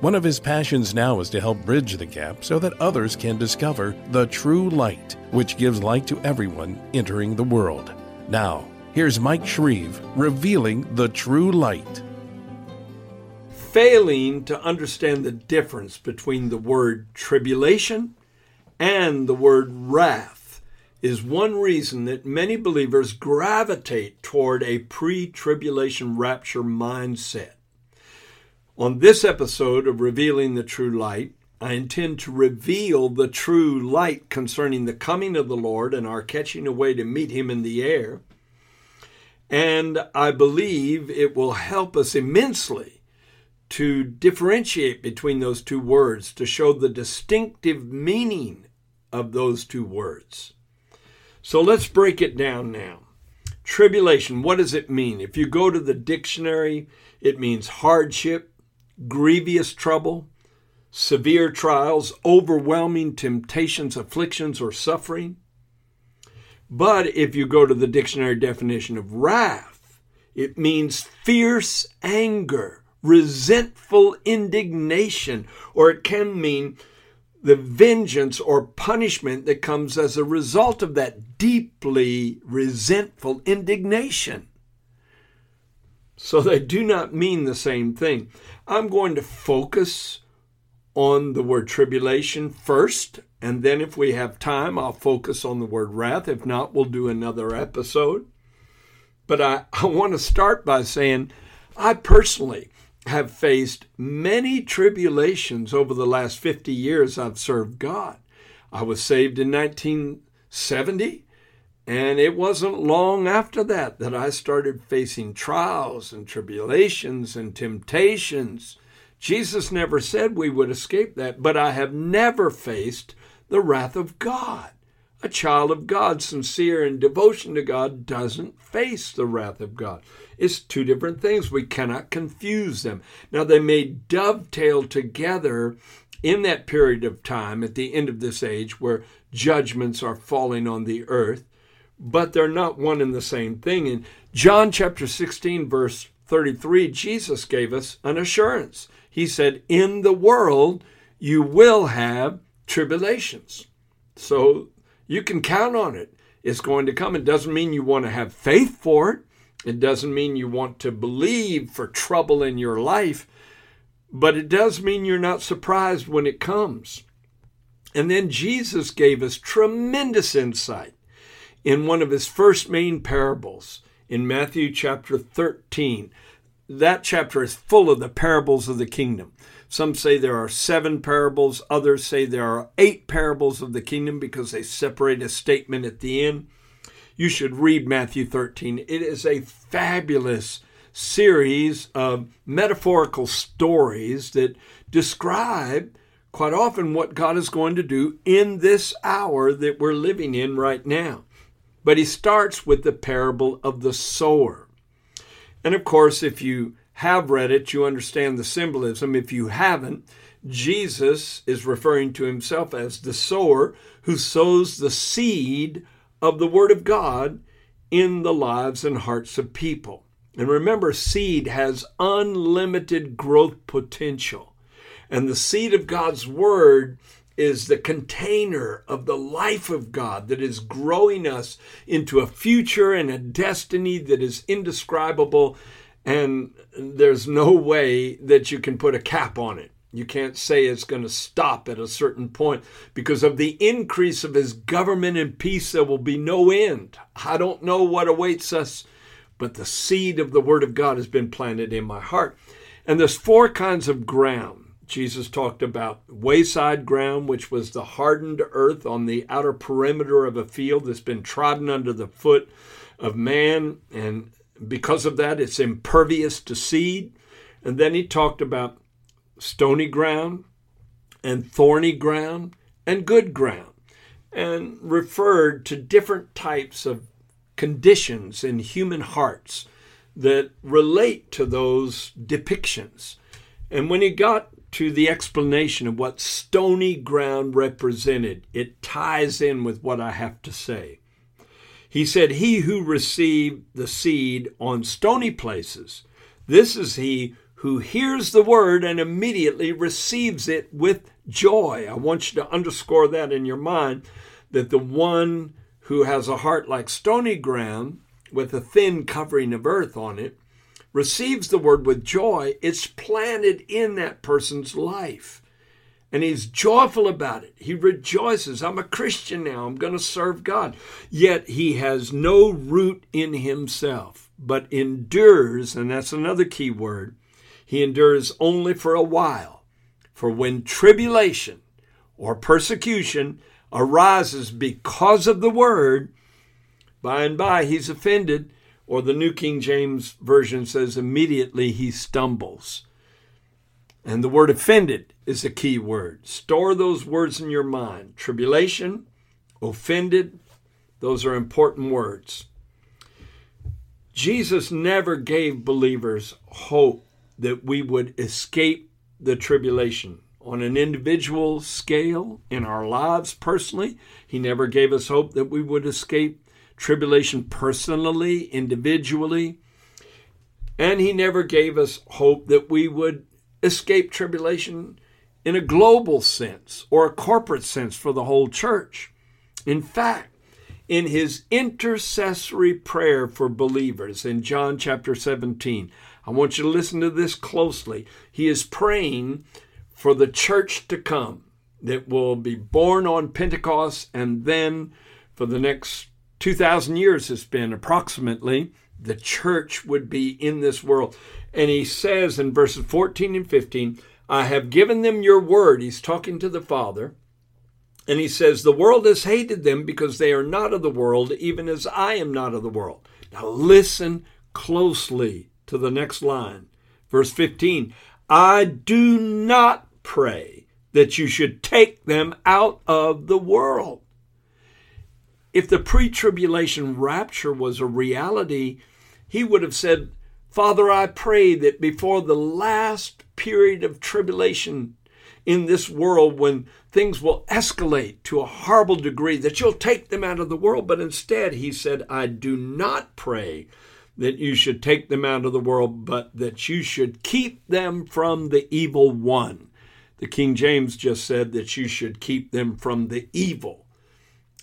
One of his passions now is to help bridge the gap so that others can discover the true light, which gives light to everyone entering the world. Now, here's Mike Shreve revealing the true light. Failing to understand the difference between the word tribulation and the word wrath is one reason that many believers gravitate toward a pre tribulation rapture mindset. On this episode of Revealing the True Light, I intend to reveal the true light concerning the coming of the Lord and our catching away to meet Him in the air. And I believe it will help us immensely to differentiate between those two words, to show the distinctive meaning of those two words. So let's break it down now. Tribulation, what does it mean? If you go to the dictionary, it means hardship, grievous trouble, severe trials, overwhelming temptations, afflictions, or suffering. But if you go to the dictionary definition of wrath, it means fierce anger, resentful indignation, or it can mean the vengeance or punishment that comes as a result of that deeply resentful indignation. So they do not mean the same thing. I'm going to focus on the word tribulation first, and then if we have time, I'll focus on the word wrath. If not, we'll do another episode. But I, I want to start by saying I personally have faced many tribulations over the last 50 years I've served God. I was saved in 1970 and it wasn't long after that that I started facing trials and tribulations and temptations. Jesus never said we would escape that, but I have never faced the wrath of God. A child of God, sincere in devotion to God, doesn't face the wrath of God. It's two different things. We cannot confuse them. Now, they may dovetail together in that period of time at the end of this age where judgments are falling on the earth but they're not one and the same thing. In John chapter 16, verse 33, Jesus gave us an assurance. He said, In the world you will have tribulations. So you can count on it. It's going to come. It doesn't mean you want to have faith for it. It doesn't mean you want to believe for trouble in your life, but it does mean you're not surprised when it comes. And then Jesus gave us tremendous insight in one of his first main parables in Matthew chapter 13. That chapter is full of the parables of the kingdom. Some say there are seven parables, others say there are eight parables of the kingdom because they separate a statement at the end. You should read Matthew 13. It is a fabulous series of metaphorical stories that describe quite often what God is going to do in this hour that we're living in right now. But he starts with the parable of the sower. And of course, if you have read it, you understand the symbolism. If you haven't, Jesus is referring to himself as the sower who sows the seed of the Word of God in the lives and hearts of people. And remember, seed has unlimited growth potential. And the seed of God's Word is the container of the life of God that is growing us into a future and a destiny that is indescribable. And there's no way that you can put a cap on it. You can't say it's going to stop at a certain point because of the increase of his government and peace, there will be no end. I don't know what awaits us, but the seed of the Word of God has been planted in my heart. And there's four kinds of ground Jesus talked about wayside ground, which was the hardened earth on the outer perimeter of a field that's been trodden under the foot of man. And because of that, it's impervious to seed. And then he talked about stony ground and thorny ground and good ground and referred to different types of conditions in human hearts that relate to those depictions. And when he got to the explanation of what stony ground represented, it ties in with what I have to say. He said, He who received the seed on stony places, this is he who hears the word and immediately receives it with joy. I want you to underscore that in your mind that the one who has a heart like stony ground with a thin covering of earth on it receives the word with joy. It's planted in that person's life. And he's joyful about it. He rejoices. I'm a Christian now. I'm going to serve God. Yet he has no root in himself, but endures, and that's another key word, he endures only for a while. For when tribulation or persecution arises because of the word, by and by he's offended, or the New King James Version says immediately he stumbles. And the word offended is a key word. Store those words in your mind. Tribulation, offended, those are important words. Jesus never gave believers hope that we would escape the tribulation on an individual scale in our lives personally. He never gave us hope that we would escape tribulation personally, individually. And He never gave us hope that we would escape tribulation in a global sense or a corporate sense for the whole church. In fact, in his intercessory prayer for believers in John chapter 17, I want you to listen to this closely. He is praying for the church to come that will be born on Pentecost and then for the next 2,000 years has been approximately, the church would be in this world. And he says in verses 14 and 15, I have given them your word. He's talking to the Father. And he says, The world has hated them because they are not of the world, even as I am not of the world. Now listen closely to the next line. Verse 15 I do not pray that you should take them out of the world. If the pre tribulation rapture was a reality, he would have said, Father, I pray that before the last period of tribulation in this world, when things will escalate to a horrible degree, that you'll take them out of the world. But instead, he said, I do not pray that you should take them out of the world, but that you should keep them from the evil one. The King James just said that you should keep them from the evil.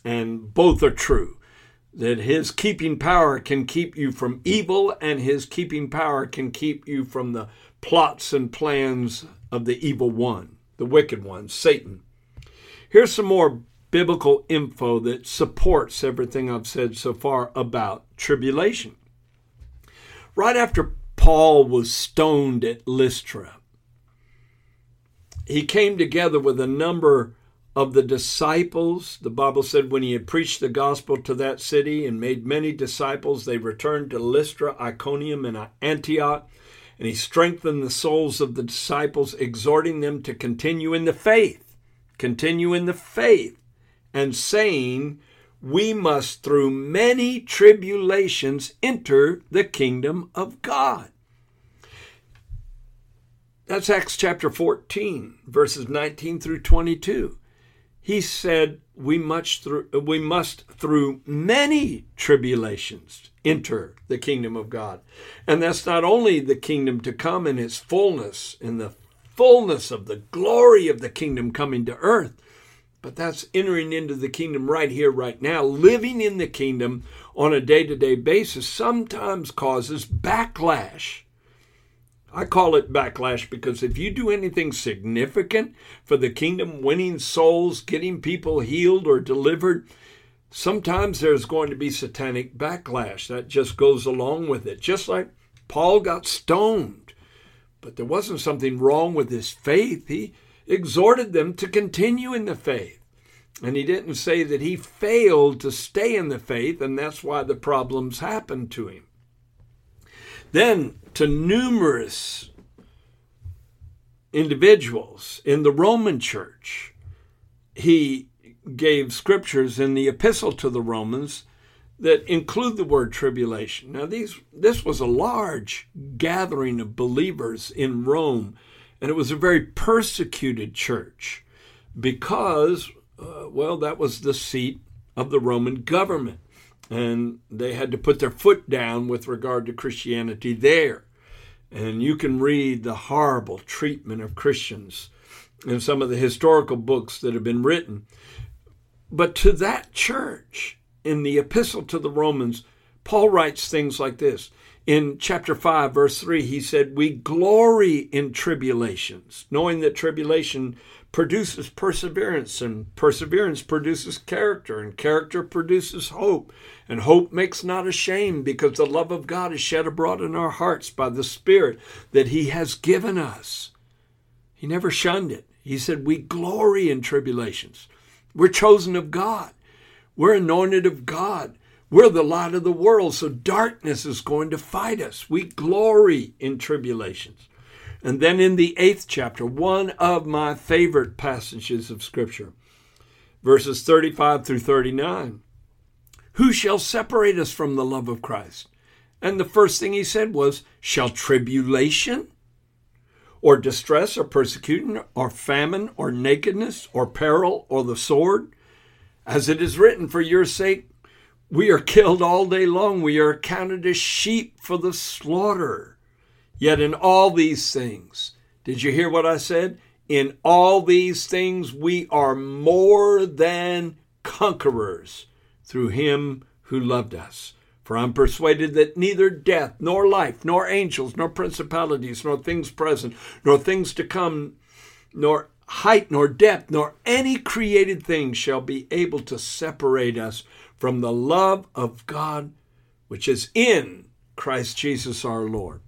And both are true. That his keeping power can keep you from evil, and his keeping power can keep you from the plots and plans of the evil one, the wicked one, Satan. Here's some more biblical info that supports everything I've said so far about tribulation right after Paul was stoned at Lystra, he came together with a number of the disciples. The Bible said when he had preached the gospel to that city and made many disciples, they returned to Lystra, Iconium, and Antioch. And he strengthened the souls of the disciples, exhorting them to continue in the faith, continue in the faith, and saying, we must through many tribulations enter the kingdom of God. That's Acts chapter 14, verses 19 through 22. He said, we must through we must through many tribulations enter the kingdom of God. And that's not only the kingdom to come in its fullness, in the fullness of the glory of the kingdom coming to earth, but that's entering into the kingdom right here, right now. Living in the kingdom on a day to day basis sometimes causes backlash. I call it backlash because if you do anything significant for the kingdom, winning souls, getting people healed or delivered, sometimes there's going to be satanic backlash. That just goes along with it. Just like Paul got stoned, but there wasn't something wrong with his faith. He exhorted them to continue in the faith. And he didn't say that he failed to stay in the faith, and that's why the problems happened to him. Then, to numerous individuals in the Roman church, he gave scriptures in the epistle to the Romans that include the word tribulation. Now, these this was a large gathering of believers in Rome, and it was a very persecuted church because, uh, well, that was the seat of the Roman government, and they had to put their foot down with regard to Christianity there. And you can read the horrible treatment of Christians in some of the historical books that have been written. But to that church, in the epistle to the Romans, Paul writes things like this. In chapter 5, verse 3, he said, We glory in tribulations, knowing that tribulation produces perseverance, and perseverance produces character, and character produces hope. And hope makes not ashamed, because the love of God is shed abroad in our hearts by the Spirit that He has given us. He never shunned it. He said, We glory in tribulations. We're chosen of God. We're anointed of God. We're the light of the world, so darkness is going to fight us. We glory in tribulations. And then in the eighth chapter, one of my favorite passages of Scripture, verses 35 through 39. Who shall separate us from the love of Christ? And the first thing he said was, Shall tribulation, or distress, or persecution, or famine, or nakedness, or peril, or the sword? As it is written, For your sake we are killed all day long, we are counted as sheep for the slaughter. Yet in all these things, did you hear what I said? In all these things, we are more than conquerors through him who loved us. For I'm persuaded that neither death, nor life, nor angels, nor principalities, nor things present, nor things to come, nor height, nor depth, nor any created thing shall be able to separate us from the love of God which is in Christ Jesus our Lord.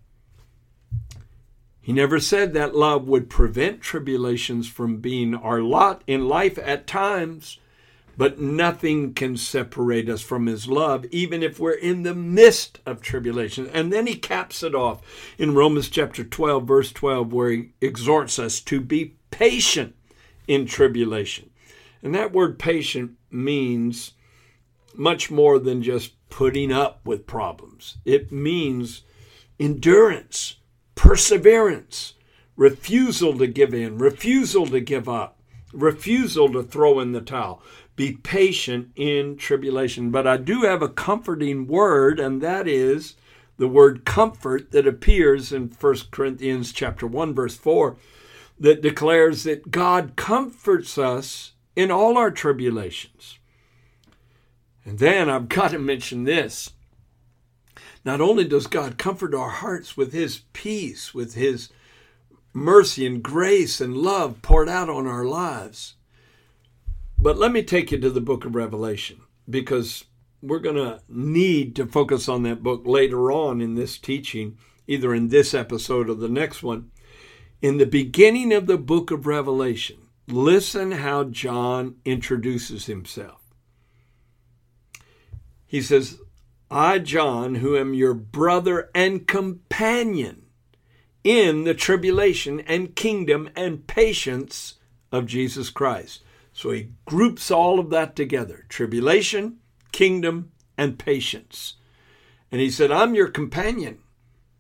He never said that love would prevent tribulations from being our lot in life at times, but nothing can separate us from His love, even if we're in the midst of tribulation. And then he caps it off in Romans chapter 12, verse 12, where he exhorts us to be patient in tribulation. And that word patient means much more than just putting up with problems, it means endurance perseverance, refusal to give in, refusal to give up, refusal to throw in the towel. Be patient in tribulation. But I do have a comforting word, and that is the word comfort that appears in 1 Corinthians chapter 1 verse 4 that declares that God comforts us in all our tribulations. And then I've got to mention this. Not only does God comfort our hearts with His peace, with His mercy and grace and love poured out on our lives, but let me take you to the book of Revelation because we're going to need to focus on that book later on in this teaching, either in this episode or the next one. In the beginning of the book of Revelation, listen how John introduces himself. He says, I, John, who am your brother and companion in the tribulation and kingdom and patience of Jesus Christ. So he groups all of that together tribulation, kingdom, and patience. And he said, I'm your companion.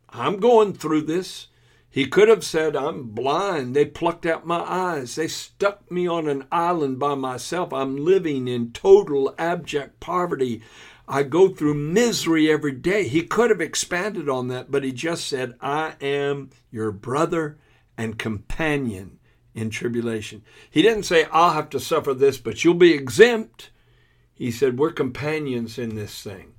I'm going through this. He could have said, I'm blind. They plucked out my eyes. They stuck me on an island by myself. I'm living in total abject poverty. I go through misery every day. He could have expanded on that, but he just said, I am your brother and companion in tribulation. He didn't say, I'll have to suffer this, but you'll be exempt. He said, We're companions in this thing.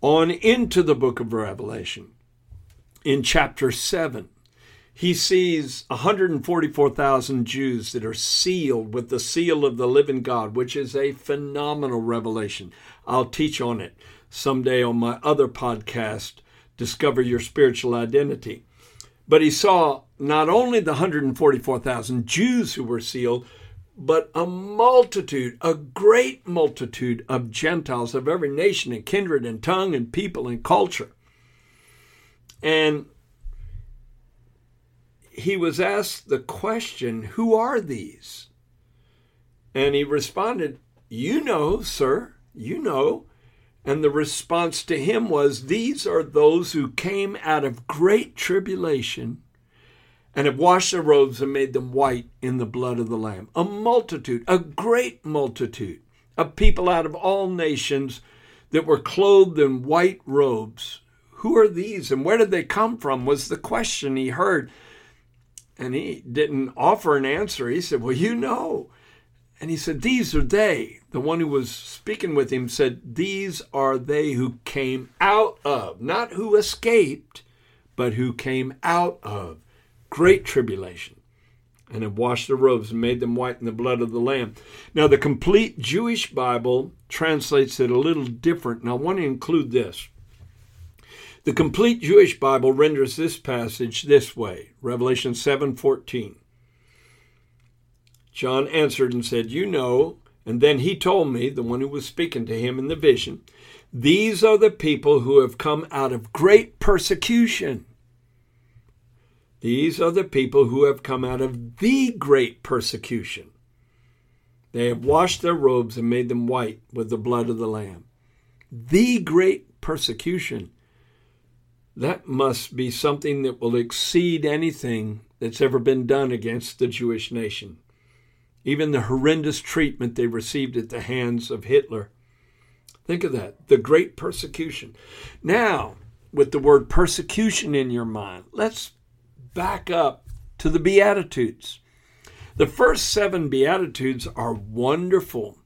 On into the book of Revelation. In chapter 7, he sees 144,000 Jews that are sealed with the seal of the living God, which is a phenomenal revelation. I'll teach on it someday on my other podcast, Discover Your Spiritual Identity. But he saw not only the 144,000 Jews who were sealed, but a multitude, a great multitude of Gentiles of every nation and kindred and tongue and people and culture. And he was asked the question, Who are these? And he responded, You know, sir. You know. And the response to him was, These are those who came out of great tribulation and have washed their robes and made them white in the blood of the Lamb. A multitude, a great multitude of people out of all nations that were clothed in white robes. Who are these and where did they come from? was the question he heard. And he didn't offer an answer. He said, Well, you know. And he said, These are they. The one who was speaking with him said, These are they who came out of, not who escaped, but who came out of great tribulation and have washed their robes and made them white in the blood of the Lamb. Now, the complete Jewish Bible translates it a little different, and I want to include this. The complete Jewish Bible renders this passage this way Revelation 7:14. John answered and said, You know, and then he told me, the one who was speaking to him in the vision, these are the people who have come out of great persecution these are the people who have come out of the great persecution. They have washed their robes and made them white with the blood of the Lamb. The great persecution. That must be something that will exceed anything that's ever been done against the Jewish nation. Even the horrendous treatment they received at the hands of Hitler. Think of that the great persecution. Now, with the word persecution in your mind, let's back up to the Beatitudes. The first seven Beatitudes are wonderful,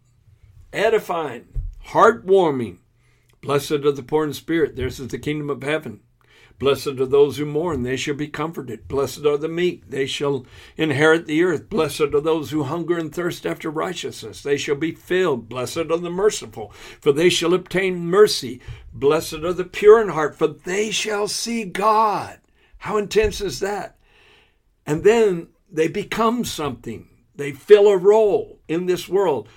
edifying, heartwarming. Blessed are the poor in spirit, theirs is the kingdom of heaven. Blessed are those who mourn, they shall be comforted. Blessed are the meek, they shall inherit the earth. Blessed are those who hunger and thirst after righteousness, they shall be filled. Blessed are the merciful, for they shall obtain mercy. Blessed are the pure in heart, for they shall see God. How intense is that? And then they become something, they fill a role in this world.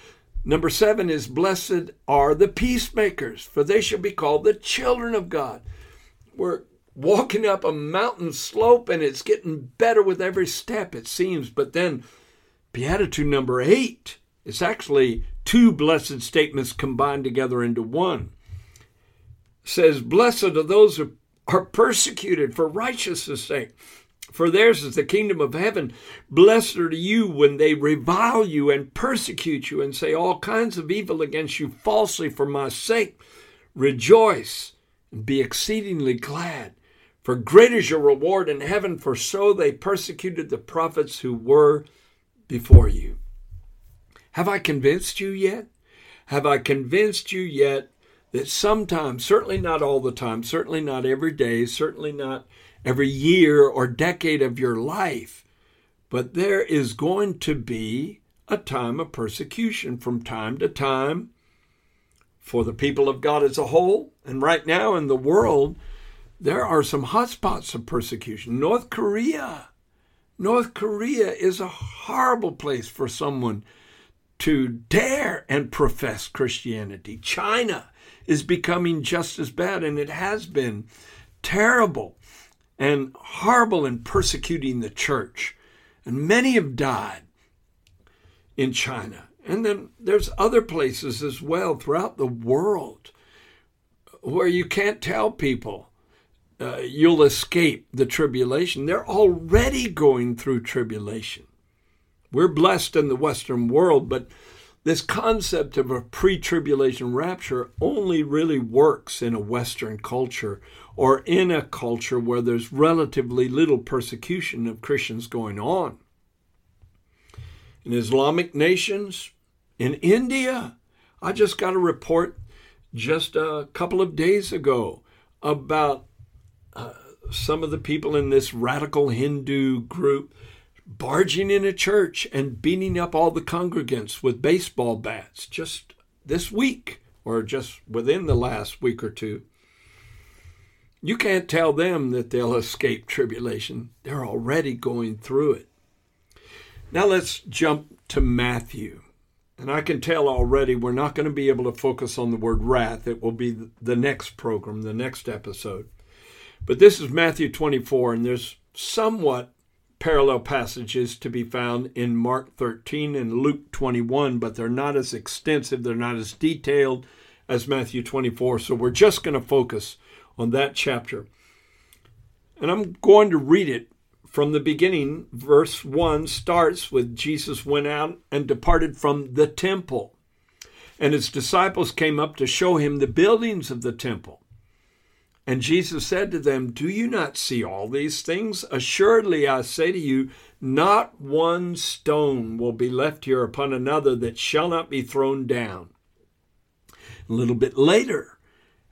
Number seven is Blessed are the peacemakers, for they shall be called the children of God. We're walking up a mountain slope and it's getting better with every step, it seems. But then, Beatitude number eight, is actually two blessed statements combined together into one. It says, Blessed are those who are persecuted for righteousness' sake. For theirs is the kingdom of heaven. Blessed are you when they revile you and persecute you and say all kinds of evil against you falsely for my sake. Rejoice and be exceedingly glad, for great is your reward in heaven, for so they persecuted the prophets who were before you. Have I convinced you yet? Have I convinced you yet that sometimes, certainly not all the time, certainly not every day, certainly not every year or decade of your life, but there is going to be a time of persecution from time to time for the people of God as a whole. And right now in the world, there are some hotspots of persecution. North Korea. North Korea is a horrible place for someone to dare and profess Christianity. China is becoming just as bad, and it has been terrible and horrible in persecuting the church. And many have died in China. And then there's other places as well throughout the world where you can't tell people uh, you'll escape the tribulation. They're already going through tribulation. We're blessed in the Western world, but this concept of a pre tribulation rapture only really works in a Western culture or in a culture where there's relatively little persecution of Christians going on. In Islamic nations, in India, I just got a report just a couple of days ago about some of the people in this radical Hindu group barging in a church and beating up all the congregants with baseball bats just this week or just within the last week or two. You can't tell them that they'll escape tribulation. They're already going through it. Now let's jump to Matthew. And I can tell already we're not going to be able to focus on the word wrath. It will be the next program, the next episode. But this is Matthew 24, and there's somewhat parallel passages to be found in Mark 13 and Luke 21, but they're not as extensive, they're not as detailed as Matthew 24. So we're just going to focus on that chapter. And I'm going to read it from the beginning. Verse 1 starts with Jesus went out and departed from the temple. And his disciples came up to show him the buildings of the temple. And Jesus said to them, Do you not see all these things? Assuredly, I say to you, not one stone will be left here upon another that shall not be thrown down. A little bit later,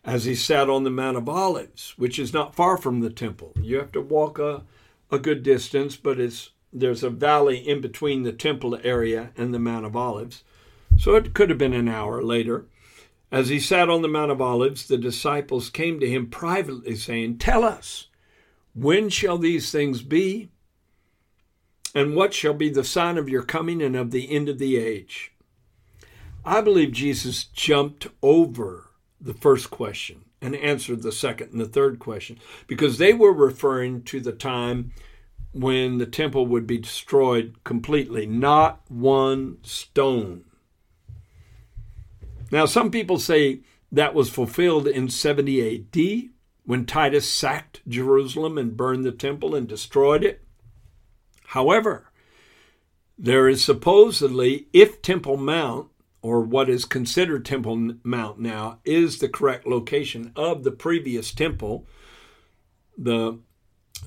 as he sat on the Mount of Olives, which is not far from the temple, you have to walk a, a good distance, but it's there's a valley in between the temple area and the Mount of Olives. So it could have been an hour later. As he sat on the Mount of Olives, the disciples came to him privately, saying, Tell us, when shall these things be? And what shall be the sign of your coming and of the end of the age? I believe Jesus jumped over the first question and answered the second and the third question because they were referring to the time when the temple would be destroyed completely, not one stone. Now, some people say that was fulfilled in 70 AD when Titus sacked Jerusalem and burned the temple and destroyed it. However, there is supposedly, if Temple Mount or what is considered Temple Mount now, is the correct location of the previous temple, the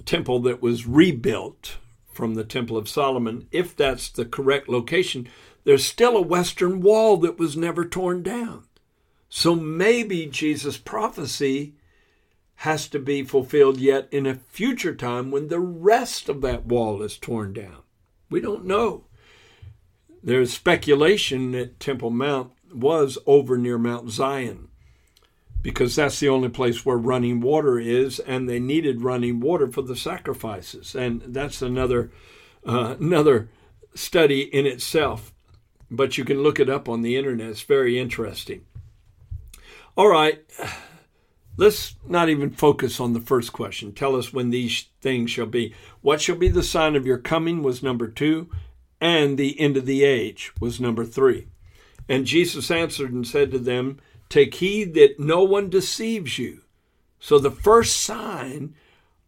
temple that was rebuilt from the Temple of Solomon, if that's the correct location, there's still a western wall that was never torn down. So maybe Jesus' prophecy has to be fulfilled yet in a future time when the rest of that wall is torn down. We don't know. There's speculation that Temple Mount was over near Mount Zion because that's the only place where running water is, and they needed running water for the sacrifices. And that's another uh, another study in itself. But you can look it up on the internet. It's very interesting. All right, let's not even focus on the first question. Tell us when these things shall be. What shall be the sign of your coming was number two and the end of the age was number three. And Jesus answered and said to them, Take heed that no one deceives you. So the first sign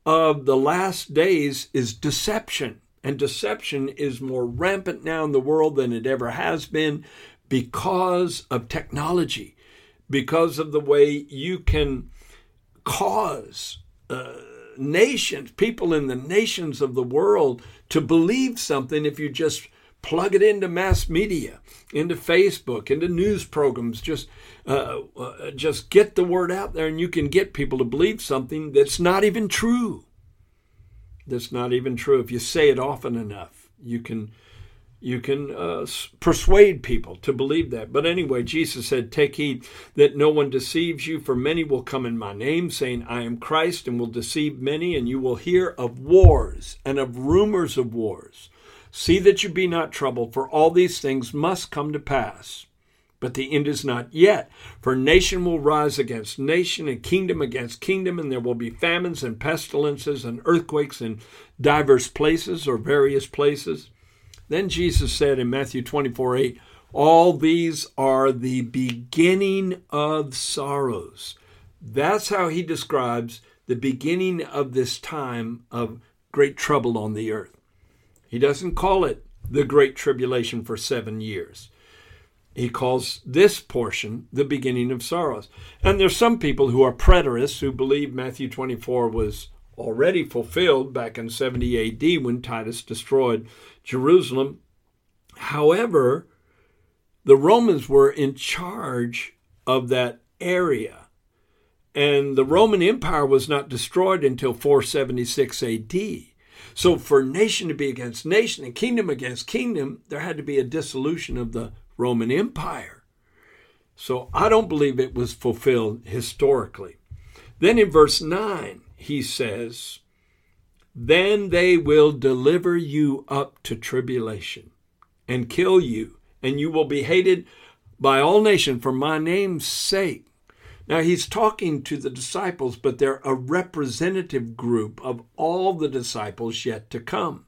of the last days is deception. And deception is more rampant now in the world than it ever has been because of technology, because of the way you can cause uh, nations, people in the nations of the world, to believe something if you just plug it into mass media, into Facebook, into news programs. Just uh, uh, just get the word out there, and you can get people to believe something that's not even true. That's not even true. If you say it often enough, you can you can uh, persuade people to believe that. But anyway, Jesus said, Take heed that no one deceives you, for many will come in my name, saying, I am Christ, and will deceive many, and you will hear of wars and of rumors of wars. See that you be not troubled, for all these things must come to pass. But the end is not yet. For nation will rise against nation, and kingdom against kingdom, and there will be famines and pestilences and earthquakes in divers places or various places. Then Jesus said in Matthew 24 8, All these are the beginning of sorrows. That's how he describes the beginning of this time of great trouble on the earth. He doesn't call it the great tribulation for seven years. He calls this portion the beginning of sorrows. And there's some people who are preterists who believe Matthew 24 was already fulfilled back in 70 AD when Titus destroyed Jerusalem. However, the Romans were in charge of that area. And the Roman Empire was not destroyed until 476 AD. So, for nation to be against nation and kingdom against kingdom, there had to be a dissolution of the Roman Empire. So, I don't believe it was fulfilled historically. Then in verse 9, he says, then they will deliver you up to tribulation and kill you, and you will be hated by all nations for my name's sake. Now he's talking to the disciples, but they're a representative group of all the disciples yet to come.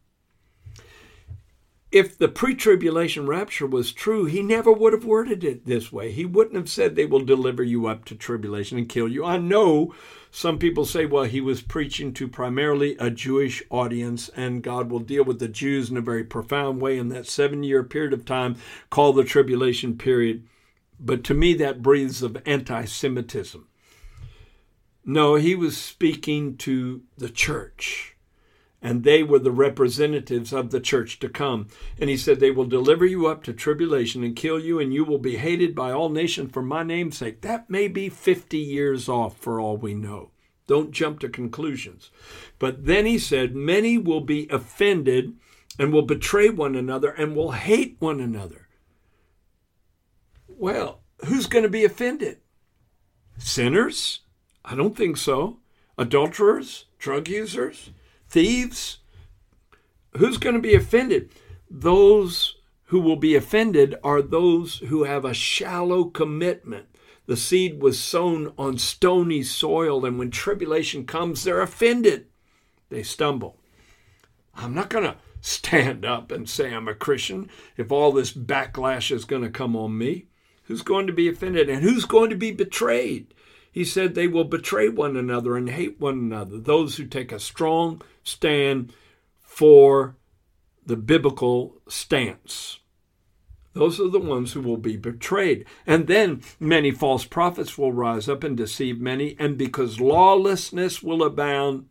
If the pre tribulation rapture was true, he never would have worded it this way. He wouldn't have said they will deliver you up to tribulation and kill you. I know some people say, well, he was preaching to primarily a Jewish audience, and God will deal with the Jews in a very profound way in that seven year period of time called the tribulation period. But to me, that breathes of anti Semitism. No, he was speaking to the church and they were the representatives of the church to come. And he said, They will deliver you up to tribulation and kill you, and you will be hated by all nations for my name's sake. That may be 50 years off for all we know. Don't jump to conclusions. But then he said, Many will be offended and will betray one another and will hate one another. Well, who's going to be offended? Sinners? I don't think so. Adulterers? Drug users? Thieves. Who's going to be offended? Those who will be offended are those who have a shallow commitment. The seed was sown on stony soil, and when tribulation comes, they're offended. They stumble. I'm not going to stand up and say I'm a Christian if all this backlash is going to come on me. Who's going to be offended and who's going to be betrayed? He said they will betray one another and hate one another. Those who take a strong stand for the biblical stance. Those are the ones who will be betrayed. And then many false prophets will rise up and deceive many. And because lawlessness will abound,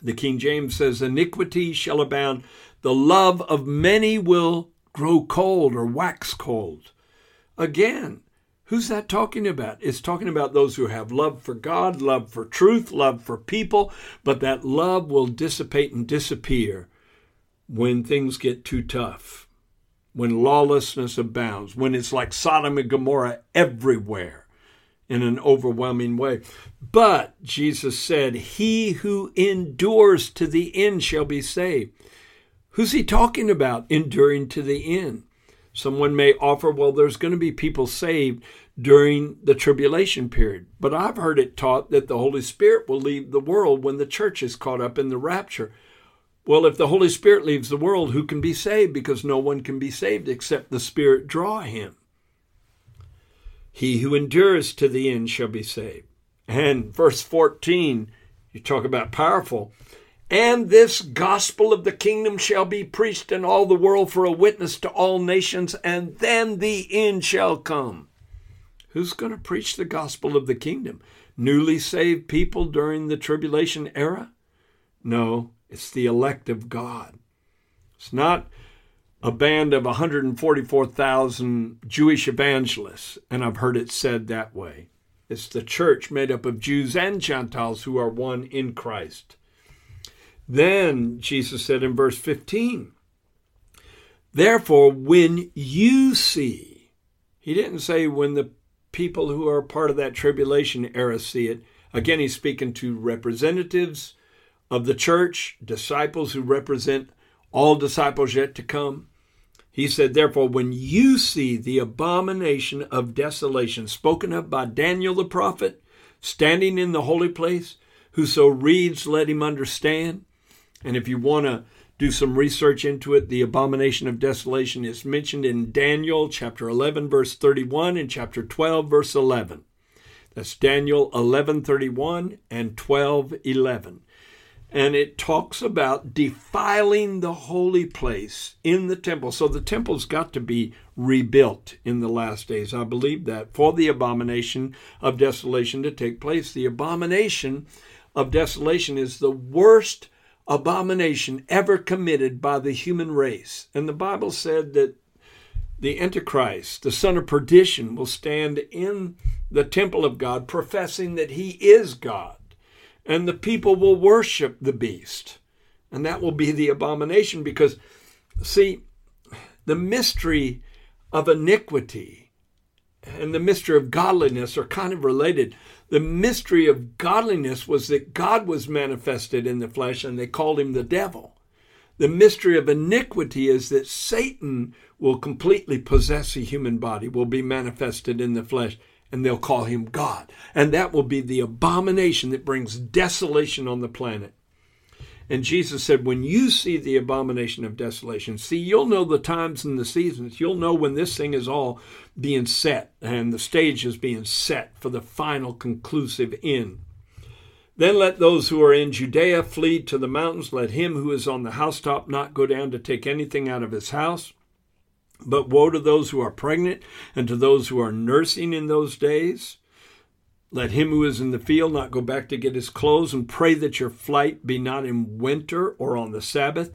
the King James says, iniquity shall abound. The love of many will grow cold or wax cold. Again, Who's that talking about? It's talking about those who have love for God, love for truth, love for people, but that love will dissipate and disappear when things get too tough, when lawlessness abounds, when it's like Sodom and Gomorrah everywhere in an overwhelming way. But Jesus said, He who endures to the end shall be saved. Who's he talking about, enduring to the end? Someone may offer, well, there's going to be people saved during the tribulation period. But I've heard it taught that the Holy Spirit will leave the world when the church is caught up in the rapture. Well, if the Holy Spirit leaves the world, who can be saved? Because no one can be saved except the Spirit draw him. He who endures to the end shall be saved. And verse 14, you talk about powerful. And this gospel of the kingdom shall be preached in all the world for a witness to all nations, and then the end shall come. Who's going to preach the gospel of the kingdom? Newly saved people during the tribulation era? No, it's the elect of God. It's not a band of 144,000 Jewish evangelists, and I've heard it said that way. It's the church made up of Jews and Gentiles who are one in Christ. Then Jesus said in verse 15, Therefore, when you see, he didn't say when the people who are part of that tribulation era see it. Again, he's speaking to representatives of the church, disciples who represent all disciples yet to come. He said, Therefore, when you see the abomination of desolation spoken of by Daniel the prophet, standing in the holy place, whoso reads, let him understand. And if you want to do some research into it, the abomination of desolation is mentioned in Daniel chapter 11 verse 31 and chapter 12 verse 11. That's Daniel 11:31 and 12:11. And it talks about defiling the holy place in the temple. So the temple's got to be rebuilt in the last days. I believe that for the abomination of desolation to take place. The abomination of desolation is the worst abomination ever committed by the human race. And the Bible said that the Antichrist, the son of perdition, will stand in the temple of God professing that he is God. And the people will worship the beast. And that will be the abomination because, see, the mystery of iniquity and the mystery of godliness are kind of related. The mystery of godliness was that God was manifested in the flesh and they called him the devil. The mystery of iniquity is that Satan will completely possess a human body, will be manifested in the flesh, and they'll call him God. And that will be the abomination that brings desolation on the planet. And Jesus said, When you see the abomination of desolation, see, you'll know the times and the seasons. You'll know when this thing is all being set and the stage is being set for the final conclusive end. Then let those who are in Judea flee to the mountains. Let him who is on the housetop not go down to take anything out of his house. But woe to those who are pregnant and to those who are nursing in those days. Let him who is in the field not go back to get his clothes, and pray that your flight be not in winter or on the Sabbath.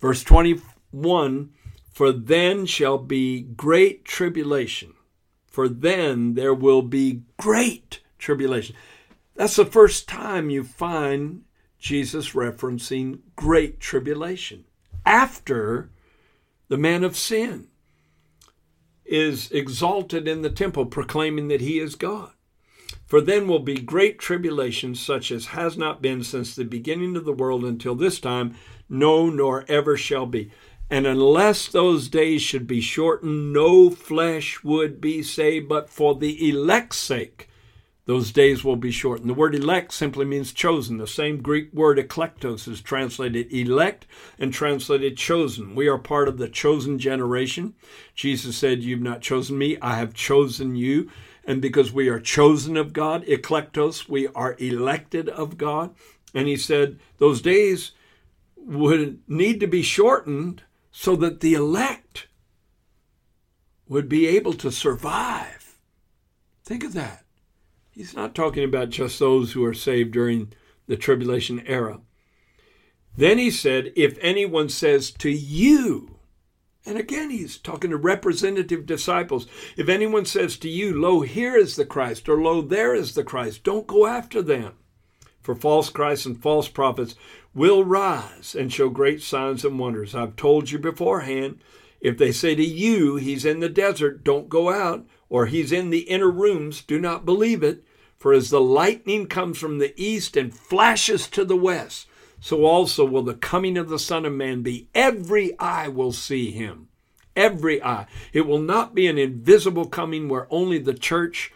Verse 21 For then shall be great tribulation. For then there will be great tribulation. That's the first time you find Jesus referencing great tribulation after the man of sin is exalted in the temple, proclaiming that he is God. For then will be great tribulation, such as has not been since the beginning of the world until this time, no, nor ever shall be. And unless those days should be shortened, no flesh would be saved, but for the elect's sake those days will be shortened. The word elect simply means chosen. The same Greek word eklektos is translated elect and translated chosen. We are part of the chosen generation. Jesus said, You've not chosen me, I have chosen you. And because we are chosen of God, eklektos, we are elected of God. And he said, Those days would need to be shortened so that the elect would be able to survive. Think of that. He's not talking about just those who are saved during the tribulation era. Then he said, If anyone says to you, and again he's talking to representative disciples, if anyone says to you, Lo, here is the Christ, or Lo, there is the Christ, don't go after them. For false Christs and false prophets will rise and show great signs and wonders. I've told you beforehand, if they say to you, He's in the desert, don't go out or he's in the inner rooms, do not believe it. For as the lightning comes from the east and flashes to the west, so also will the coming of the Son of Man be. Every eye will see him. Every eye. It will not be an invisible coming where only the church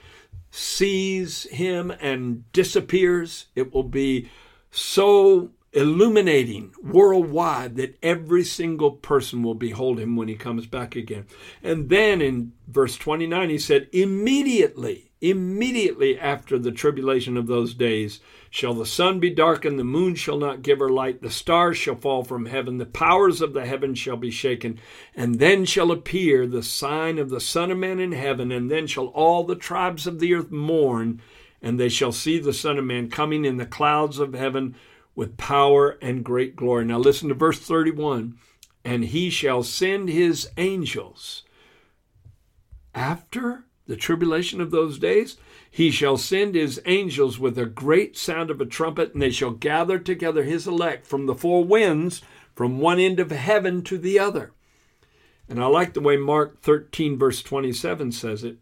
sees him and disappears. It will be so illuminating worldwide that every single person will behold him when he comes back again. And then in verse 29, he said, Immediately, immediately after the tribulation of those days, shall the sun be darkened, the moon shall not give her light, the stars shall fall from heaven, the powers of the heavens shall be shaken, and then shall appear the sign of the Son of Man in heaven, and then shall all the tribes of the earth mourn, and they shall see the Son of Man coming in the clouds of heaven with power and great glory. Now listen to verse 31 and he shall send his angels. After the tribulation of those days, he shall send his angels with a great sound of a trumpet, and they shall gather together his elect from the four winds, from one end of heaven to the other. And I like the way Mark 13, verse 27 says it.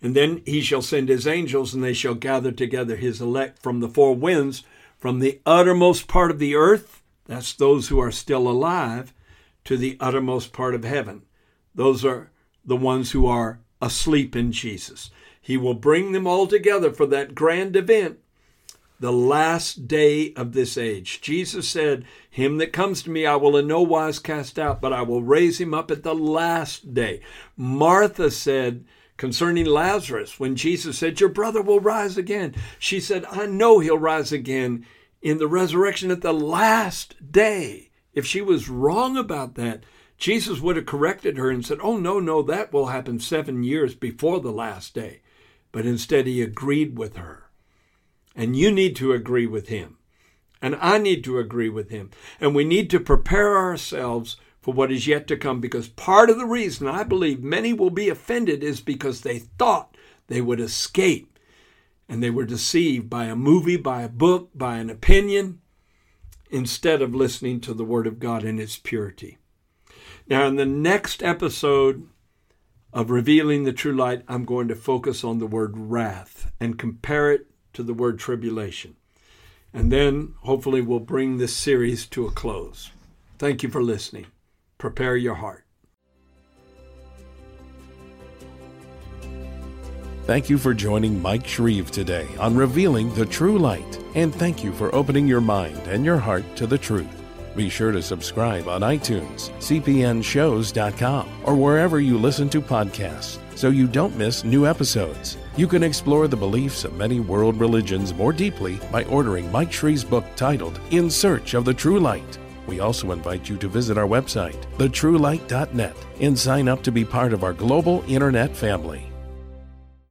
And then he shall send his angels, and they shall gather together his elect from the four winds, from the uttermost part of the earth, that's those who are still alive, to the uttermost part of heaven. Those are the ones who are asleep in Jesus. He will bring them all together for that grand event, the last day of this age. Jesus said, Him that comes to me I will in no wise cast out, but I will raise him up at the last day. Martha said, concerning Lazarus when Jesus said, Your brother will rise again. She said, I know he'll rise again in the resurrection at the last day. If she was wrong about that, Jesus would have corrected her and said, Oh, no, no, that will happen seven years before the last day. But instead, he agreed with her. And you need to agree with him. And I need to agree with him. And we need to prepare ourselves for what is yet to come because part of the reason I believe many will be offended is because they thought they would escape and they were deceived by a movie, by a book, by an opinion, instead of listening to the Word of God in its purity. Now, in the next episode of Revealing the True Light, I'm going to focus on the word wrath and compare it to the word tribulation. And then hopefully we'll bring this series to a close. Thank you for listening prepare your heart. Thank you for joining Mike Shreve today on Revealing the True Light, and thank you for opening your mind and your heart to the truth. Be sure to subscribe on iTunes, cpnshows.com, or wherever you listen to podcasts so you don't miss new episodes. You can explore the beliefs of many world religions more deeply by ordering Mike Shreve's book titled In Search of the True Light. We also invite you to visit our website, thetruelight.net, and sign up to be part of our global internet family.